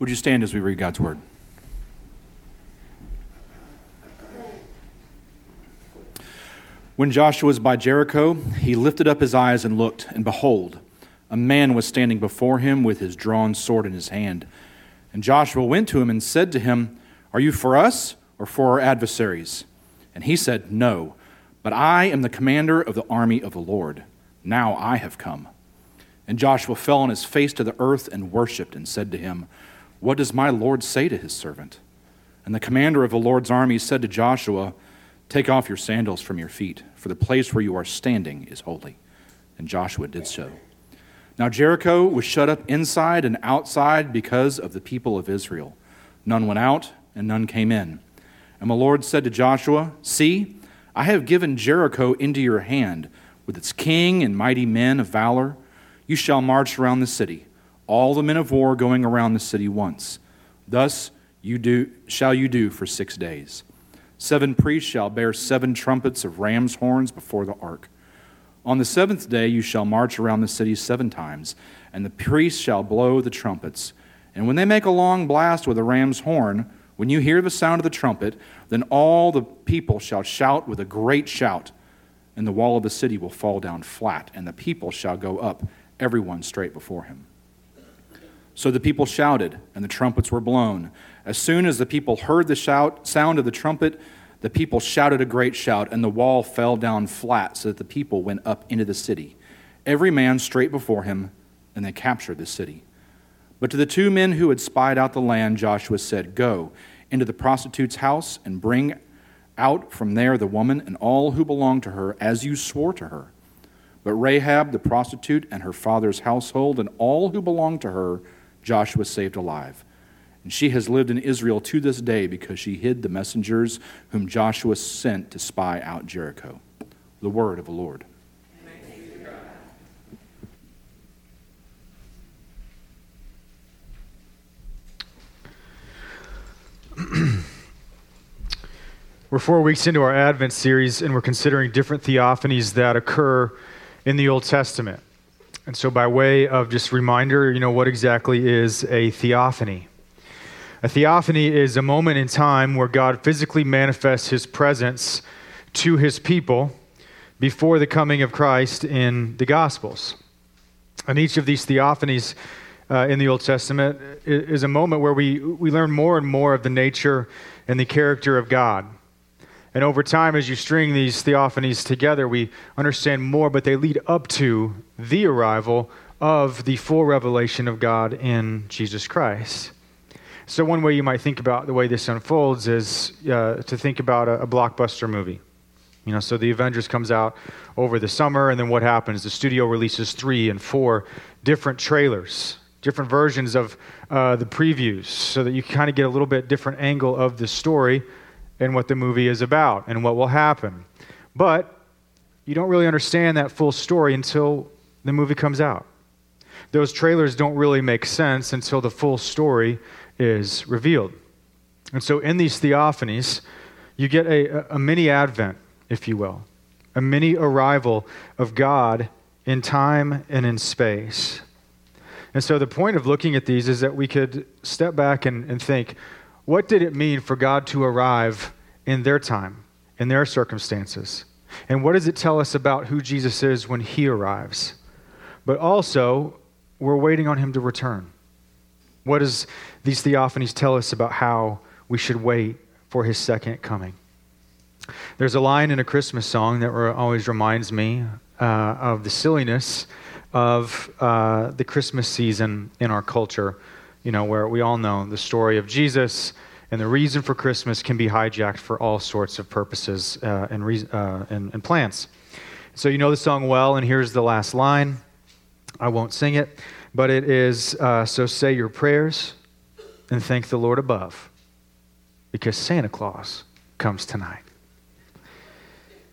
Would you stand as we read God's word? When Joshua was by Jericho, he lifted up his eyes and looked, and behold, a man was standing before him with his drawn sword in his hand. And Joshua went to him and said to him, Are you for us or for our adversaries? And he said, No, but I am the commander of the army of the Lord. Now I have come. And Joshua fell on his face to the earth and worshipped and said to him, What does my Lord say to his servant? And the commander of the Lord's army said to Joshua, Take off your sandals from your feet, for the place where you are standing is holy. And Joshua did so. Now Jericho was shut up inside and outside because of the people of Israel. None went out, and none came in. And the Lord said to Joshua, See, I have given Jericho into your hand, with its king and mighty men of valor. You shall march around the city, all the men of war going around the city once. Thus you do, shall you do for six days. Seven priests shall bear seven trumpets of ram's horns before the ark. On the seventh day you shall march around the city seven times, and the priests shall blow the trumpets. And when they make a long blast with a ram's horn, when you hear the sound of the trumpet, then all the people shall shout with a great shout, and the wall of the city will fall down flat, and the people shall go up, everyone straight before him. So the people shouted, and the trumpets were blown. As soon as the people heard the shout, sound of the trumpet, the people shouted a great shout, and the wall fell down flat, so that the people went up into the city, every man straight before him, and they captured the city. But to the two men who had spied out the land, Joshua said, Go into the prostitute's house and bring out from there the woman and all who belong to her, as you swore to her. But Rahab the prostitute and her father's household and all who belonged to her, Joshua saved alive. And she has lived in Israel to this day because she hid the messengers whom Joshua sent to spy out Jericho. The word of the Lord. we're four weeks into our Advent series, and we're considering different theophanies that occur in the Old Testament. And so, by way of just reminder, you know, what exactly is a theophany? A theophany is a moment in time where God physically manifests his presence to his people before the coming of Christ in the Gospels. And each of these theophanies uh, in the Old Testament is a moment where we, we learn more and more of the nature and the character of God. And over time, as you string these theophanies together, we understand more, but they lead up to the arrival of the full revelation of God in Jesus Christ. So, one way you might think about the way this unfolds is uh, to think about a, a blockbuster movie. You know, so the Avengers comes out over the summer, and then what happens? The studio releases three and four different trailers, different versions of uh, the previews, so that you kind of get a little bit different angle of the story and what the movie is about and what will happen. But you don't really understand that full story until the movie comes out. Those trailers don't really make sense until the full story is revealed. And so, in these theophanies, you get a, a mini advent, if you will, a mini arrival of God in time and in space. And so, the point of looking at these is that we could step back and, and think what did it mean for God to arrive in their time, in their circumstances? And what does it tell us about who Jesus is when he arrives? But also, we're waiting on him to return. What does these theophanies tell us about how we should wait for his second coming? There's a line in a Christmas song that always reminds me uh, of the silliness of uh, the Christmas season in our culture, you know, where we all know the story of Jesus and the reason for Christmas can be hijacked for all sorts of purposes uh, and, re- uh, and, and plans. So you know the song well, and here's the last line. I won't sing it but it is uh, so say your prayers and thank the Lord above because Santa Claus comes tonight.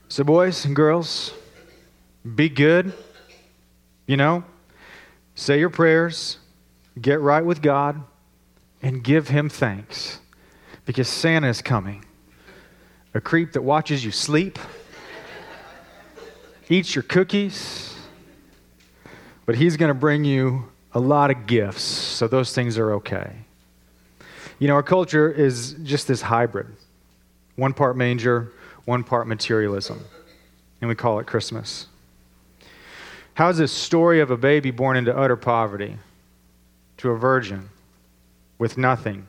So, boys and girls, be good. You know, say your prayers, get right with God, and give Him thanks because Santa is coming. A creep that watches you sleep, eats your cookies but He's going to bring you a lot of gifts, so those things are okay. You know, our culture is just this hybrid one part manger, one part materialism, and we call it Christmas. How's this story of a baby born into utter poverty to a virgin with nothing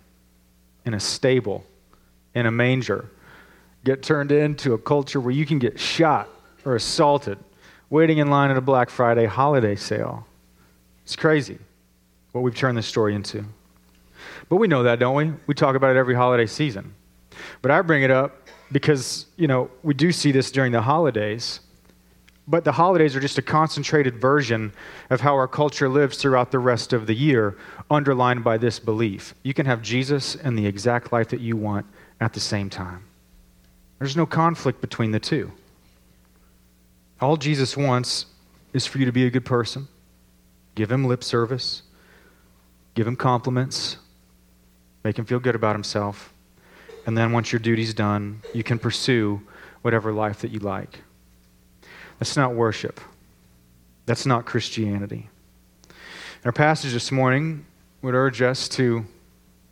in a stable in a manger get turned into a culture where you can get shot or assaulted waiting in line at a Black Friday holiday sale? It's crazy what we've turned this story into. But we know that, don't we? We talk about it every holiday season. But I bring it up because, you know, we do see this during the holidays. But the holidays are just a concentrated version of how our culture lives throughout the rest of the year, underlined by this belief. You can have Jesus and the exact life that you want at the same time. There's no conflict between the two. All Jesus wants is for you to be a good person, give him lip service, give him compliments, make him feel good about himself. And then once your duty's done, you can pursue whatever life that you like. That's not worship. That's not Christianity. Our passage this morning would urge us to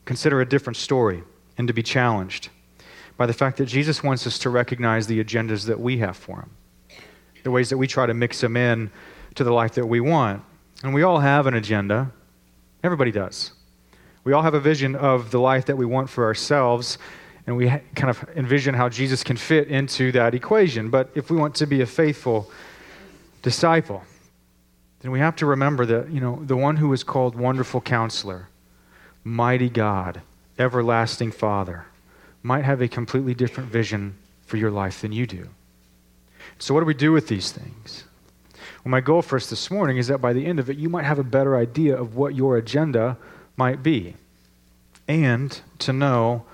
consider a different story and to be challenged by the fact that Jesus wants us to recognize the agendas that we have for him, the ways that we try to mix them in to the life that we want. And we all have an agenda. Everybody does. We all have a vision of the life that we want for ourselves, and we kind of envision how Jesus can fit into that equation. But if we want to be a faithful disciple, then we have to remember that, you know, the one who is called Wonderful Counselor, Mighty God, Everlasting Father, might have a completely different vision for your life than you do. So, what do we do with these things? Well, my goal for us this morning is that by the end of it, you might have a better idea of what your agenda might be and to know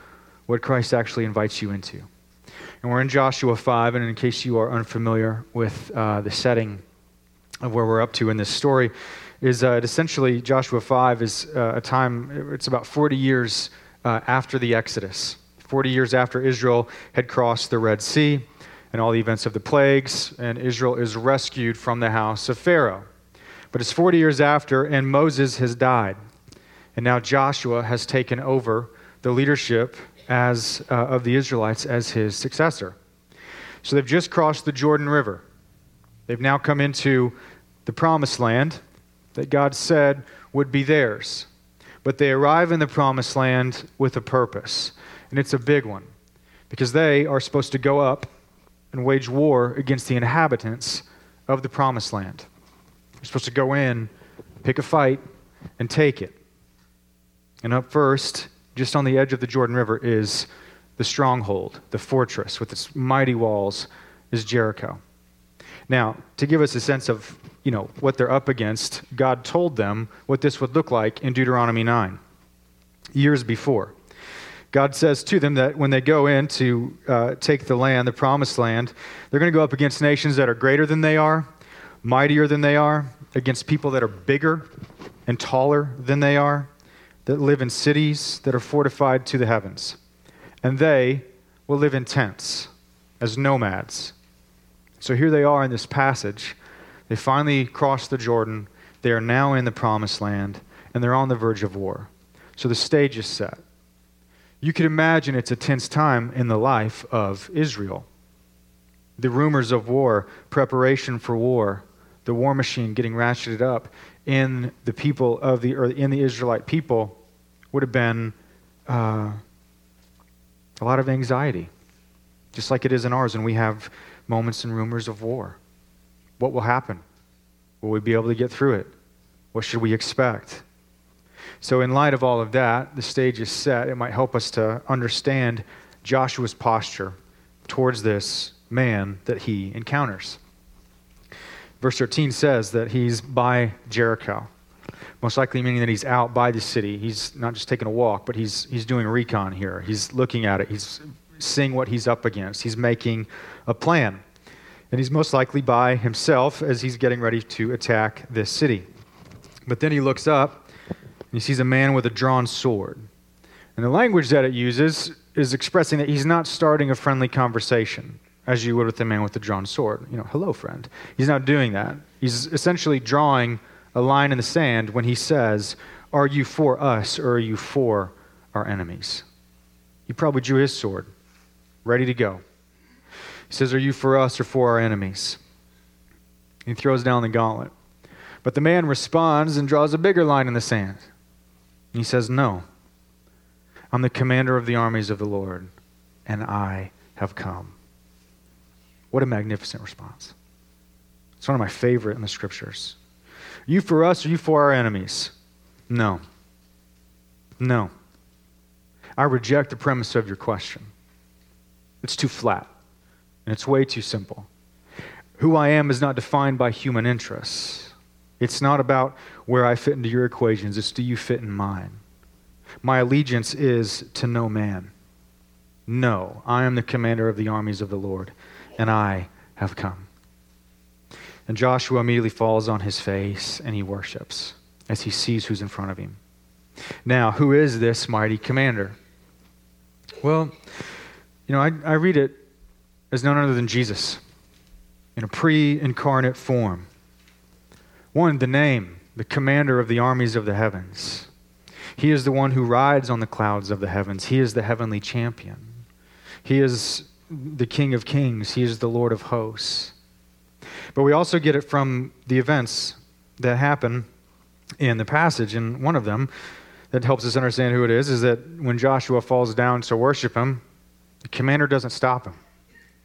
what Christ actually invites you into. And we're in Joshua 5, and in case you are unfamiliar with uh, the setting of where we're up to in this story, is uh, essentially Joshua 5 is uh, a time, it's about 40 years uh, after the Exodus, 40 years after Israel had crossed the Red Sea and all the events of the plagues, and Israel is rescued from the house of Pharaoh. But it's 40 years after, and Moses has died. And now Joshua has taken over the leadership as, uh, of the Israelites as his successor. So they've just crossed the Jordan River. They've now come into the promised land that God said would be theirs. But they arrive in the promised land with a purpose, and it's a big one because they are supposed to go up and wage war against the inhabitants of the promised land. They're supposed to go in, pick a fight, and take it. And up first, just on the edge of the Jordan River, is the stronghold, the fortress with its mighty walls, is Jericho. Now, to give us a sense of you know what they're up against, God told them what this would look like in Deuteronomy 9, years before. God says to them that when they go in to uh, take the land, the promised land, they're going to go up against nations that are greater than they are, mightier than they are, against people that are bigger and taller than they are, that live in cities that are fortified to the heavens. And they will live in tents as nomads. So here they are in this passage. They finally cross the Jordan. They are now in the promised land, and they're on the verge of war. So the stage is set. You can imagine it's a tense time in the life of Israel. The rumors of war, preparation for war, the war machine getting ratcheted up in the people of the or in the Israelite people would have been uh, a lot of anxiety, just like it is in ours, and we have moments and rumors of war. What will happen? Will we be able to get through it? What should we expect? So, in light of all of that, the stage is set. It might help us to understand Joshua's posture towards this man that he encounters. Verse 13 says that he's by Jericho, most likely meaning that he's out by the city. He's not just taking a walk, but he's, he's doing recon here. He's looking at it, he's seeing what he's up against, he's making a plan. And he's most likely by himself as he's getting ready to attack this city. But then he looks up and he sees a man with a drawn sword. And the language that it uses is expressing that he's not starting a friendly conversation as you would with a man with a drawn sword. You know, hello, friend. He's not doing that. He's essentially drawing a line in the sand when he says, Are you for us or are you for our enemies. He probably drew his sword, ready to go. He says, Are you for us or for our enemies? He throws down the gauntlet. But the man responds and draws a bigger line in the sand. He says, No. I'm the commander of the armies of the Lord, and I have come. What a magnificent response. It's one of my favorite in the scriptures. Are you for us or you for our enemies? No. No. I reject the premise of your question. It's too flat, and it's way too simple. Who I am is not defined by human interests. It's not about where I fit into your equations, it's do you fit in mine. My allegiance is to no man. No, I am the commander of the armies of the Lord, and I have come. And Joshua immediately falls on his face and he worships as he sees who's in front of him. Now, who is this mighty commander? Well, you know, I, I read it as none other than Jesus in a pre incarnate form. One, the name, the commander of the armies of the heavens. He is the one who rides on the clouds of the heavens. He is the heavenly champion. He is the King of kings. He is the Lord of hosts. But we also get it from the events that happen in the passage. And one of them that helps us understand who it is is that when Joshua falls down to worship him, the commander doesn't stop him,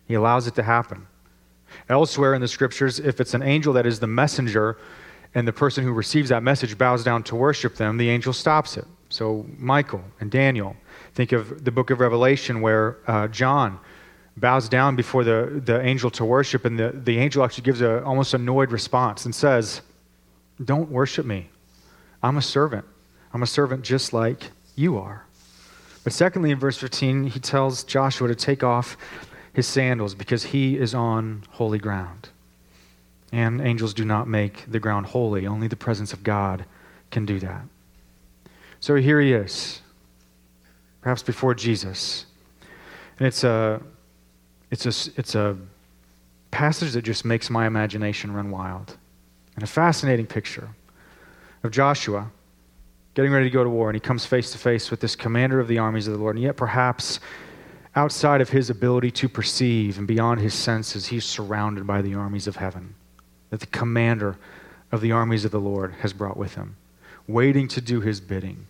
he allows it to happen. Elsewhere in the scriptures, if it's an angel that is the messenger and the person who receives that message bows down to worship them, the angel stops it. So, Michael and Daniel. Think of the book of Revelation where uh, John bows down before the, the angel to worship, and the, the angel actually gives a almost annoyed response and says, Don't worship me. I'm a servant. I'm a servant just like you are. But secondly, in verse 15, he tells Joshua to take off his sandals because he is on holy ground. And angels do not make the ground holy, only the presence of God can do that. So here he is, perhaps before Jesus. And it's a it's a, it's a passage that just makes my imagination run wild. And a fascinating picture of Joshua getting ready to go to war, and he comes face to face with this commander of the armies of the Lord. And yet, perhaps outside of his ability to perceive and beyond his senses, he's surrounded by the armies of heaven that the commander of the armies of the Lord has brought with him, waiting to do his bidding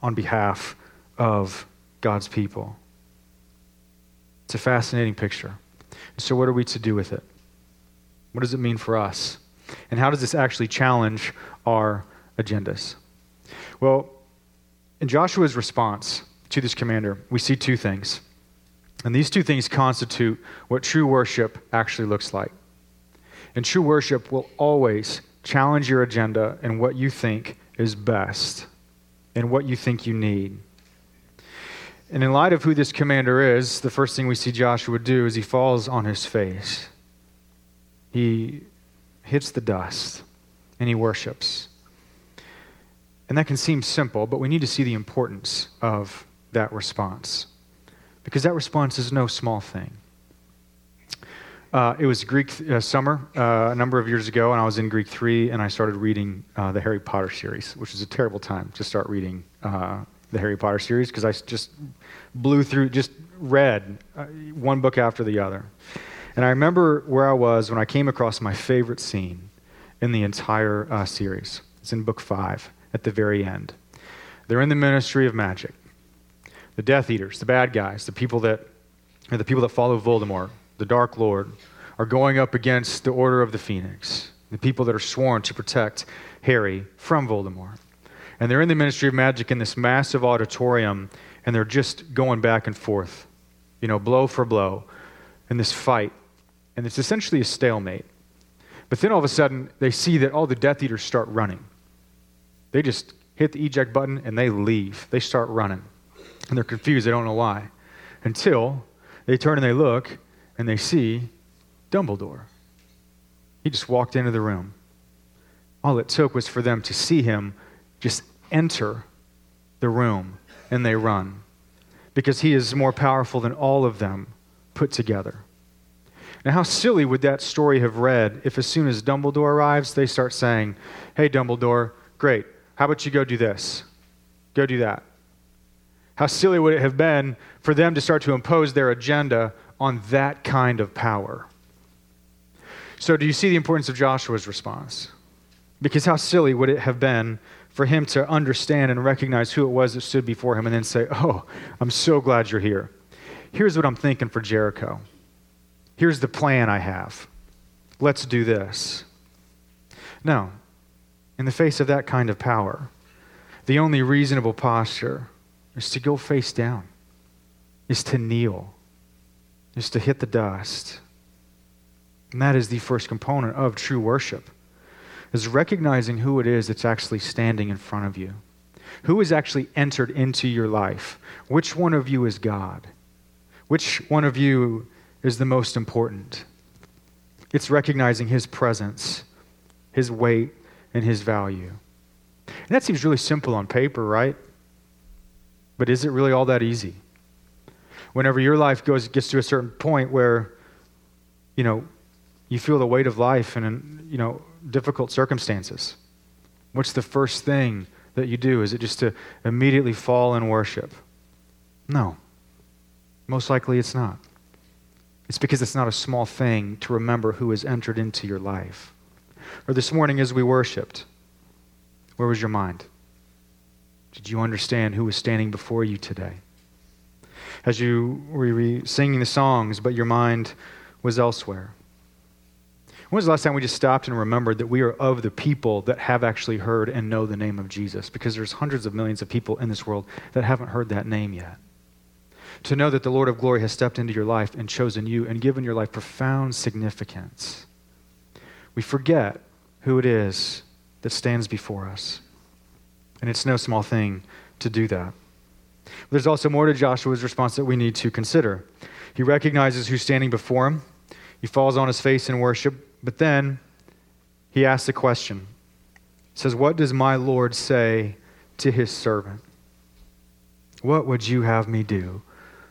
on behalf of God's people. It's a fascinating picture. So, what are we to do with it? What does it mean for us? And how does this actually challenge our agendas? Well, in Joshua's response to this commander, we see two things. And these two things constitute what true worship actually looks like. And true worship will always challenge your agenda and what you think is best and what you think you need. And in light of who this commander is, the first thing we see Joshua do is he falls on his face. He hits the dust and he worships. And that can seem simple, but we need to see the importance of that response. Because that response is no small thing. Uh, it was Greek th- uh, summer uh, a number of years ago, and I was in Greek 3, and I started reading uh, the Harry Potter series, which was a terrible time to start reading uh, the Harry Potter series because I just blew through, just read uh, one book after the other. And I remember where I was when I came across my favorite scene in the entire uh, series. It's in book five at the very end. They're in the ministry of magic. The Death Eaters, the bad guys, the people that the people that follow Voldemort, the Dark Lord, are going up against the Order of the Phoenix, the people that are sworn to protect Harry from Voldemort. And they're in the Ministry of Magic in this massive auditorium, and they're just going back and forth, you know, blow for blow in this fight. And it's essentially a stalemate. But then all of a sudden, they see that all the Death Eaters start running. They just hit the eject button and they leave. They start running. And they're confused. They don't know why. Until they turn and they look and they see Dumbledore. He just walked into the room. All it took was for them to see him just enter the room and they run because he is more powerful than all of them put together. Now, how silly would that story have read if, as soon as Dumbledore arrives, they start saying, Hey, Dumbledore, great. How about you go do this? Go do that. How silly would it have been for them to start to impose their agenda on that kind of power? So, do you see the importance of Joshua's response? Because how silly would it have been for him to understand and recognize who it was that stood before him and then say, Oh, I'm so glad you're here. Here's what I'm thinking for Jericho. Here's the plan I have. Let's do this. No. In the face of that kind of power, the only reasonable posture is to go face down, is to kneel, is to hit the dust. And that is the first component of true worship is recognizing who it is that's actually standing in front of you. Who has actually entered into your life? Which one of you is God? Which one of you is the most important? It's recognizing his presence, his weight, and his value. And that seems really simple on paper, right? But is it really all that easy? Whenever your life goes gets to a certain point where, you know, you feel the weight of life and, you know, difficult circumstances, what's the first thing that you do? Is it just to immediately fall in worship? No. Most likely it's not. It's because it's not a small thing to remember who has entered into your life. Or this morning as we worshiped, where was your mind? Did you understand who was standing before you today? As you were singing the songs, but your mind was elsewhere. When was the last time we just stopped and remembered that we are of the people that have actually heard and know the name of Jesus? Because there's hundreds of millions of people in this world that haven't heard that name yet. To know that the Lord of glory has stepped into your life and chosen you and given your life profound significance. We forget who it is that stands before us. And it's no small thing to do that. There's also more to Joshua's response that we need to consider. He recognizes who's standing before him, he falls on his face in worship, but then he asks a question. He says, What does my Lord say to his servant? What would you have me do,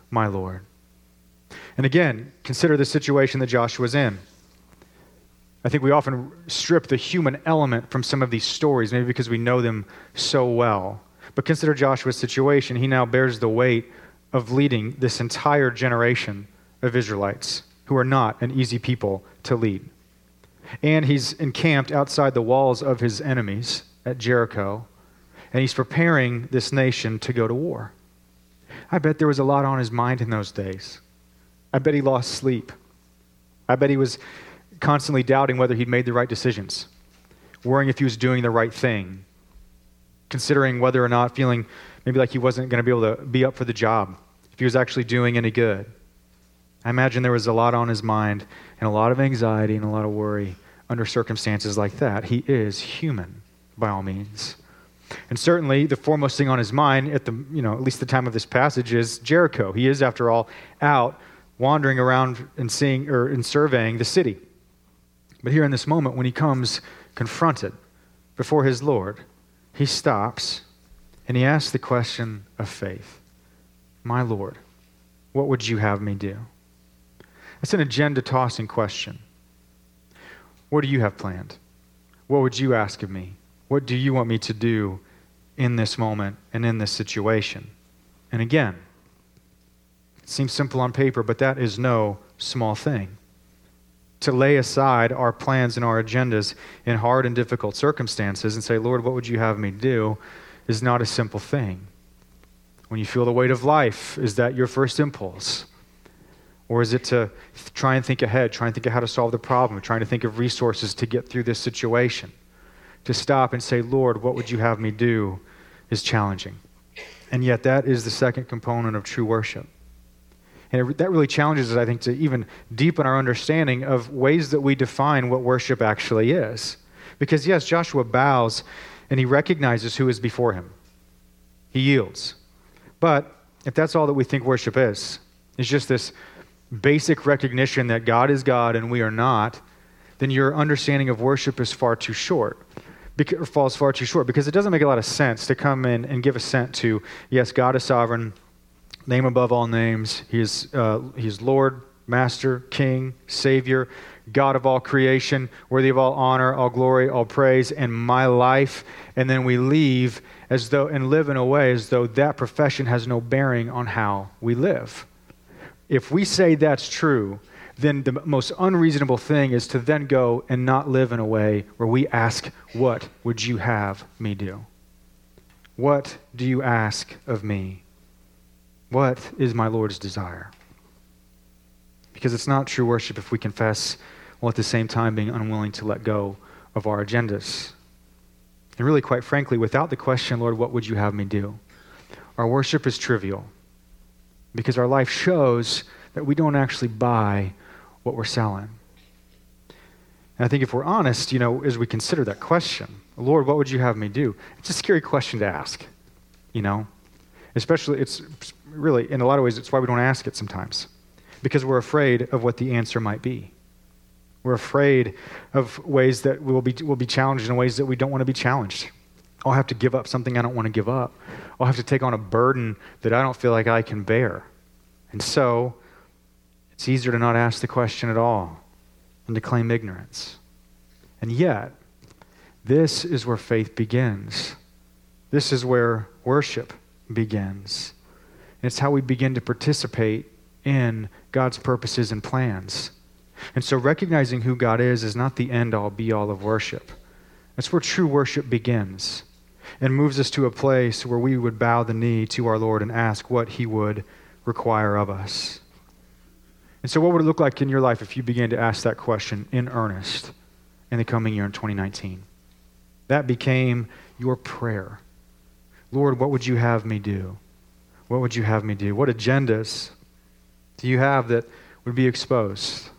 my Lord? And again, consider the situation that Joshua's in. I think we often strip the human element from some of these stories, maybe because we know them so well. But consider Joshua's situation. He now bears the weight of leading this entire generation of Israelites who are not an easy people to lead and he's encamped outside the walls of his enemies at Jericho, and he's preparing this nation to go to war. I bet there was a lot on his mind in those days. I bet he lost sleep. I bet he was constantly doubting whether he'd made the right decisions, worrying if he was doing the right thing, considering whether or not feeling maybe like he wasn't going to be able to be up for the job, if he was actually doing any good. I imagine there was a lot on his mind and a lot of anxiety and a lot of worry under circumstances like that. He is human, by all means. And certainly, the foremost thing on his mind at the, you know, at least the time of this passage is Jericho. He is, after all, out wandering around and seeing or in surveying the city. But here in this moment, when he comes confronted before his Lord, he stops and he asks the question of faith My Lord, what would you have me do? It's an agenda tossing question. What do you have planned? What would you ask of me? What do you want me to do in this moment and in this situation? And again, it seems simple on paper, but that is no small thing. To lay aside our plans and our agendas in hard and difficult circumstances and say, Lord, what would you have me do? is not a simple thing. When you feel the weight of life, is that your first impulse? Or is it to try and think ahead, try and think of how to solve the problem, trying to think of resources to get through this situation? To stop and say, Lord, what would you have me do is challenging. And yet, that is the second component of true worship. And it, that really challenges us, I think, to even deepen our understanding of ways that we define what worship actually is. Because, yes, Joshua bows and he recognizes who is before him, he yields. But if that's all that we think worship is, it's just this basic recognition that God is God and we are not, then your understanding of worship is far too short. Because, falls far too short because it doesn't make a lot of sense to come in and give assent to yes god is sovereign name above all names he is, uh, he is lord Master, King, Savior, God of all creation, worthy of all honor, all glory, all praise, and my life. And then we leave as though and live in a way as though that profession has no bearing on how we live. If we say that's true, then the most unreasonable thing is to then go and not live in a way where we ask, What would you have me do? What do you ask of me? What is my Lord's desire? Because it's not true worship if we confess while at the same time being unwilling to let go of our agendas. And really, quite frankly, without the question, Lord, what would you have me do? Our worship is trivial because our life shows that we don't actually buy what we're selling. And I think if we're honest, you know, as we consider that question, Lord, what would you have me do? It's a scary question to ask, you know? Especially, it's really, in a lot of ways, it's why we don't ask it sometimes, because we're afraid of what the answer might be. We're afraid of ways that we will be, will be challenged in ways that we don't want to be challenged. I'll have to give up something I don't want to give up. I'll have to take on a burden that I don't feel like I can bear. And so, it's easier to not ask the question at all and to claim ignorance. And yet, this is where faith begins. This is where worship begins. And it's how we begin to participate in God's purposes and plans. And so recognizing who God is is not the end all be all of worship. That's where true worship begins and moves us to a place where we would bow the knee to our Lord and ask what he would require of us. And so, what would it look like in your life if you began to ask that question in earnest in the coming year in 2019? That became your prayer. Lord, what would you have me do? What would you have me do? What agendas do you have that would be exposed?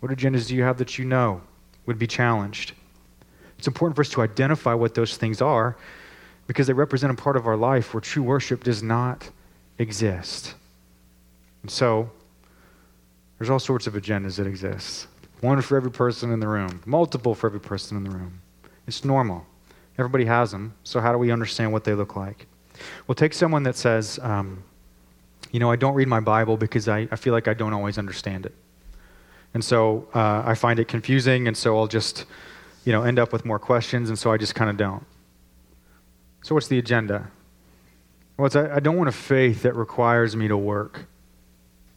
What agendas do you have that you know would be challenged? It's important for us to identify what those things are because they represent a part of our life where true worship does not exist. And so, there's all sorts of agendas that exist. One for every person in the room, multiple for every person in the room. It's normal. Everybody has them. So, how do we understand what they look like? Well, take someone that says, um, you know, I don't read my Bible because I, I feel like I don't always understand it. And so uh, I find it confusing, and so I'll just, you know, end up with more questions, and so I just kind of don't. So what's the agenda? Well, it's, I, I don't want a faith that requires me to work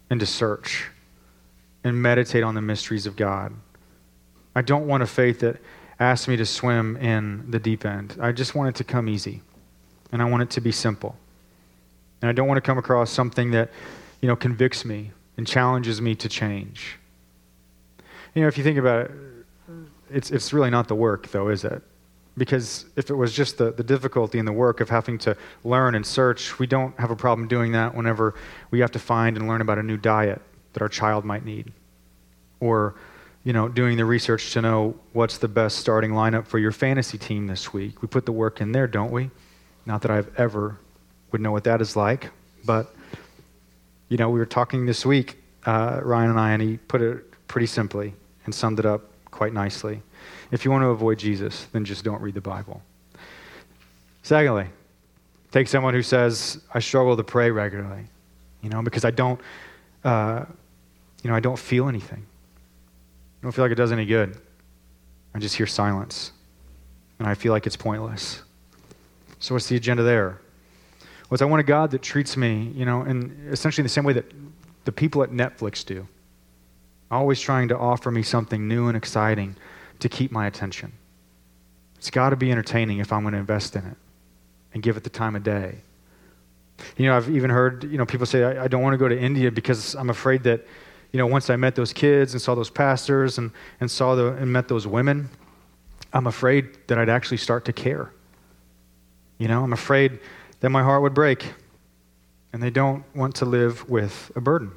and to search and meditate on the mysteries of God. I don't want a faith that asks me to swim in the deep end. I just want it to come easy, and I want it to be simple. And I don't want to come across something that, you know, convicts me and challenges me to change. You know, if you think about it, it's, it's really not the work, though, is it? Because if it was just the, the difficulty and the work of having to learn and search, we don't have a problem doing that whenever we have to find and learn about a new diet that our child might need. Or, you know, doing the research to know what's the best starting lineup for your fantasy team this week. We put the work in there, don't we? Not that I've ever would know what that is like, but, you know, we were talking this week, uh, Ryan and I, and he put it pretty simply and summed it up quite nicely. If you want to avoid Jesus, then just don't read the Bible. Secondly, take someone who says, I struggle to pray regularly, you know, because I don't, uh, you know, I don't feel anything. I don't feel like it does any good. I just hear silence, and I feel like it's pointless. So what's the agenda there? Well, I want a God that treats me, you know, in essentially the same way that the people at Netflix do always trying to offer me something new and exciting to keep my attention. It's got to be entertaining if I'm going to invest in it and give it the time of day. You know, I've even heard, you know, people say, I, I don't want to go to India because I'm afraid that, you know, once I met those kids and saw those pastors and, and saw the, and met those women, I'm afraid that I'd actually start to care. You know, I'm afraid that my heart would break and they don't want to live with a burden.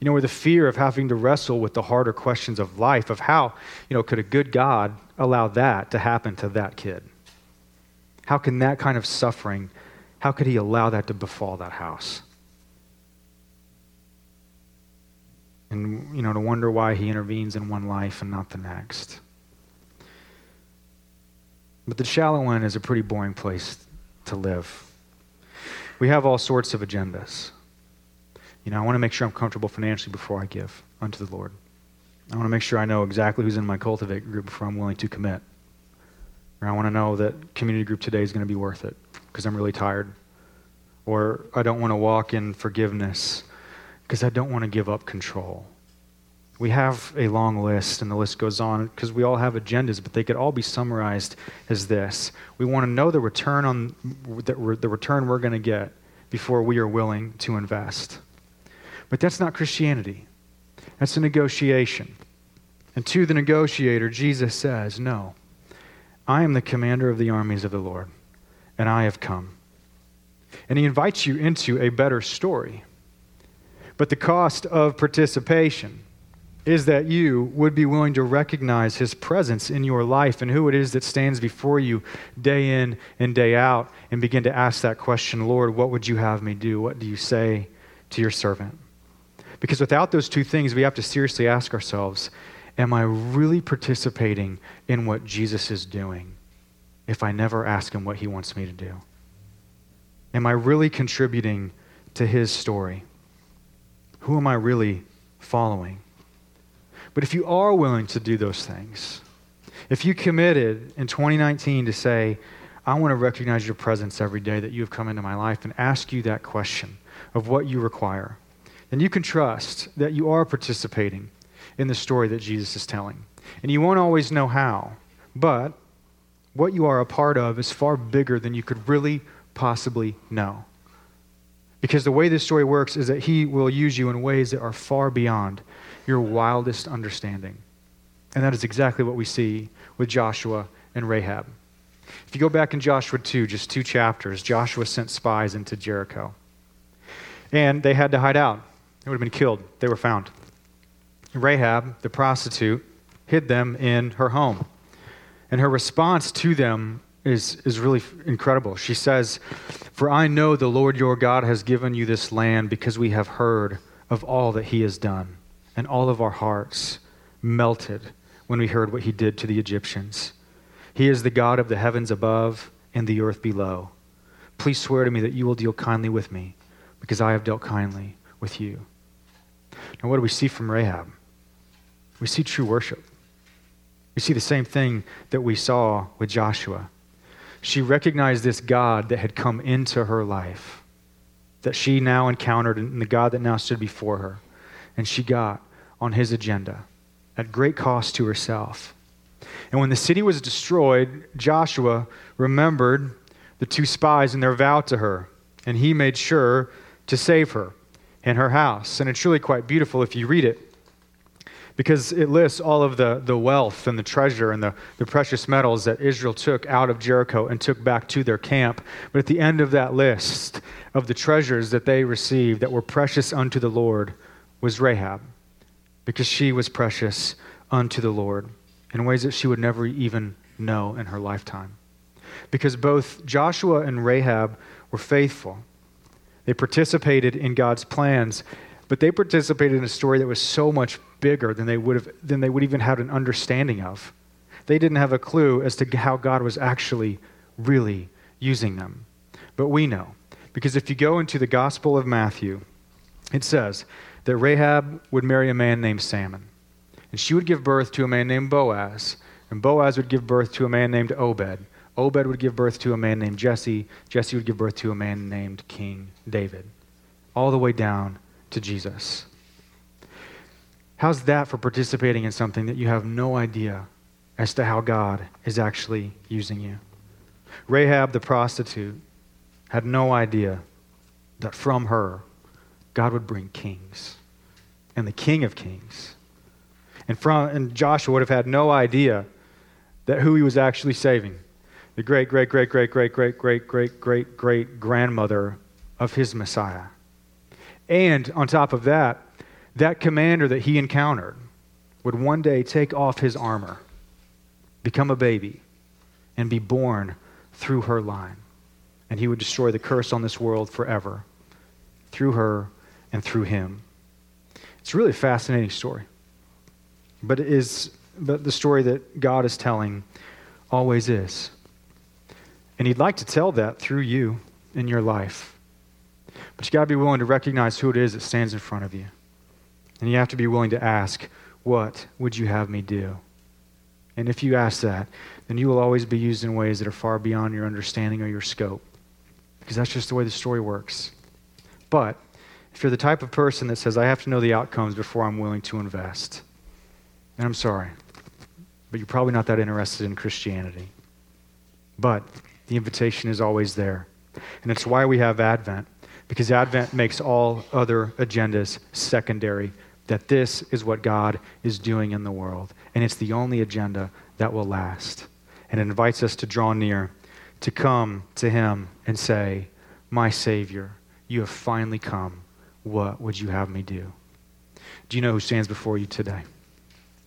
You know, where the fear of having to wrestle with the harder questions of life, of how, you know, could a good God allow that to happen to that kid? How can that kind of suffering, how could he allow that to befall that house? And, you know, to wonder why he intervenes in one life and not the next. But the shallow end is a pretty boring place to live. We have all sorts of agendas. You know, I want to make sure I'm comfortable financially before I give unto the Lord. I want to make sure I know exactly who's in my cultivate group before I'm willing to commit. Or I want to know that community group today is going to be worth it because I'm really tired. Or I don't want to walk in forgiveness because I don't want to give up control. We have a long list, and the list goes on because we all have agendas, but they could all be summarized as this. We want to know the return on the, the return we're going to get before we are willing to invest. But that's not Christianity. That's a negotiation. And to the negotiator, Jesus says, No, I am the commander of the armies of the Lord, and I have come. And he invites you into a better story. But the cost of participation is that you would be willing to recognize his presence in your life and who it is that stands before you day in and day out and begin to ask that question Lord, what would you have me do? What do you say to your servant? Because without those two things, we have to seriously ask ourselves Am I really participating in what Jesus is doing if I never ask him what he wants me to do? Am I really contributing to his story? Who am I really following? But if you are willing to do those things, if you committed in 2019 to say, I want to recognize your presence every day that you have come into my life and ask you that question of what you require, then you can trust that you are participating in the story that Jesus is telling. And you won't always know how, but what you are a part of is far bigger than you could really possibly know. Because the way this story works is that he will use you in ways that are far beyond your wildest understanding. And that is exactly what we see with Joshua and Rahab. If you go back in Joshua 2, just two chapters, Joshua sent spies into Jericho. And they had to hide out. They would have been killed. They were found. Rahab, the prostitute, hid them in her home. And her response to them is, is really incredible. She says, For I know the Lord your God has given you this land because we have heard of all that he has done and all of our hearts melted when we heard what he did to the Egyptians. He is the God of the heavens above and the earth below. Please swear to me that you will deal kindly with me, because I have dealt kindly with you. Now, what do we see from Rahab? We see true worship. We see the same thing that we saw with Joshua. She recognized this God that had come into her life, that she now encountered, and the God that now stood before her. And she got on his agenda at great cost to herself. And when the city was destroyed, Joshua remembered the two spies and their vow to her, and he made sure to save her and her house. And it's really quite beautiful if you read it because it lists all of the, the wealth and the treasure and the, the precious metals that Israel took out of Jericho and took back to their camp. But at the end of that list of the treasures that they received that were precious unto the Lord was Rahab because she was precious unto the Lord in ways that she would never even know in her lifetime. Because both Joshua and Rahab were faithful. They participated in God's plans, but they participated in a story that was so much bigger than they would have than they would even have an understanding of. They didn't have a clue as to how God was actually really using them. But we know. Because if you go into the Gospel of Matthew, it says, that Rahab would marry a man named Salmon. And she would give birth to a man named Boaz. And Boaz would give birth to a man named Obed. Obed would give birth to a man named Jesse. Jesse would give birth to a man named King David. All the way down to Jesus. How's that for participating in something that you have no idea as to how God is actually using you? Rahab the prostitute had no idea that from her God would bring kings and the King of Kings. And, from, and Joshua would have had no idea that who he was actually saving the great, great, great, great, great, great, great, great, great, great grandmother of his Messiah. And on top of that, that commander that he encountered would one day take off his armor, become a baby, and be born through her line. And he would destroy the curse on this world forever through her and through him. It's a really fascinating story. But it is but the story that God is telling always is. And he'd like to tell that through you in your life. But you got to be willing to recognize who it is that stands in front of you. And you have to be willing to ask, What would you have me do? And if you ask that, then you will always be used in ways that are far beyond your understanding or your scope. Because that's just the way the story works. But if you're the type of person that says, I have to know the outcomes before I'm willing to invest, then I'm sorry. But you're probably not that interested in Christianity. But the invitation is always there. And it's why we have Advent, because Advent makes all other agendas secondary, that this is what God is doing in the world. And it's the only agenda that will last. And it invites us to draw near, to come to Him and say, My Savior, you have finally come. What would you have me do? Do you know who stands before you today?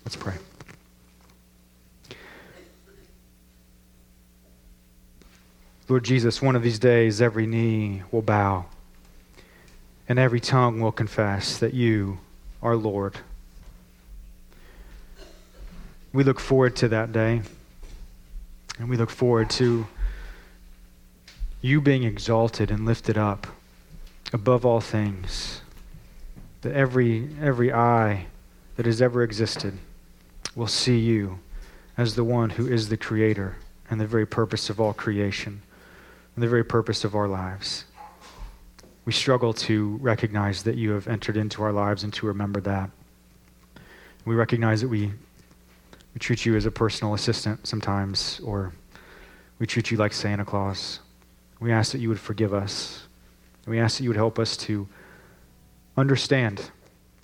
Let's pray. Lord Jesus, one of these days every knee will bow and every tongue will confess that you are Lord. We look forward to that day, and we look forward to you being exalted and lifted up above all things, that every, every eye that has ever existed will see you as the one who is the creator and the very purpose of all creation and the very purpose of our lives. We struggle to recognize that you have entered into our lives and to remember that. We recognize that we, we treat you as a personal assistant sometimes, or we treat you like Santa Claus. We ask that you would forgive us. We ask that you would help us to understand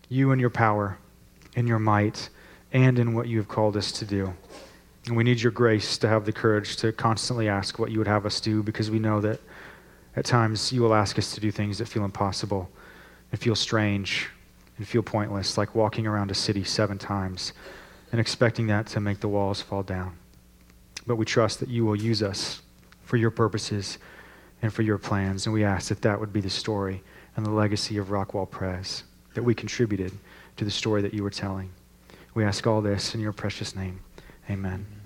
you and your power, in your might, and in what you have called us to do. And we need your grace to have the courage to constantly ask what you would have us do because we know that at times you will ask us to do things that feel impossible and feel strange and feel pointless, like walking around a city seven times and expecting that to make the walls fall down. But we trust that you will use us for your purposes and for your plans. And we ask that that would be the story and the legacy of Rockwall Press, that we contributed to the story that you were telling. We ask all this in your precious name. Amen.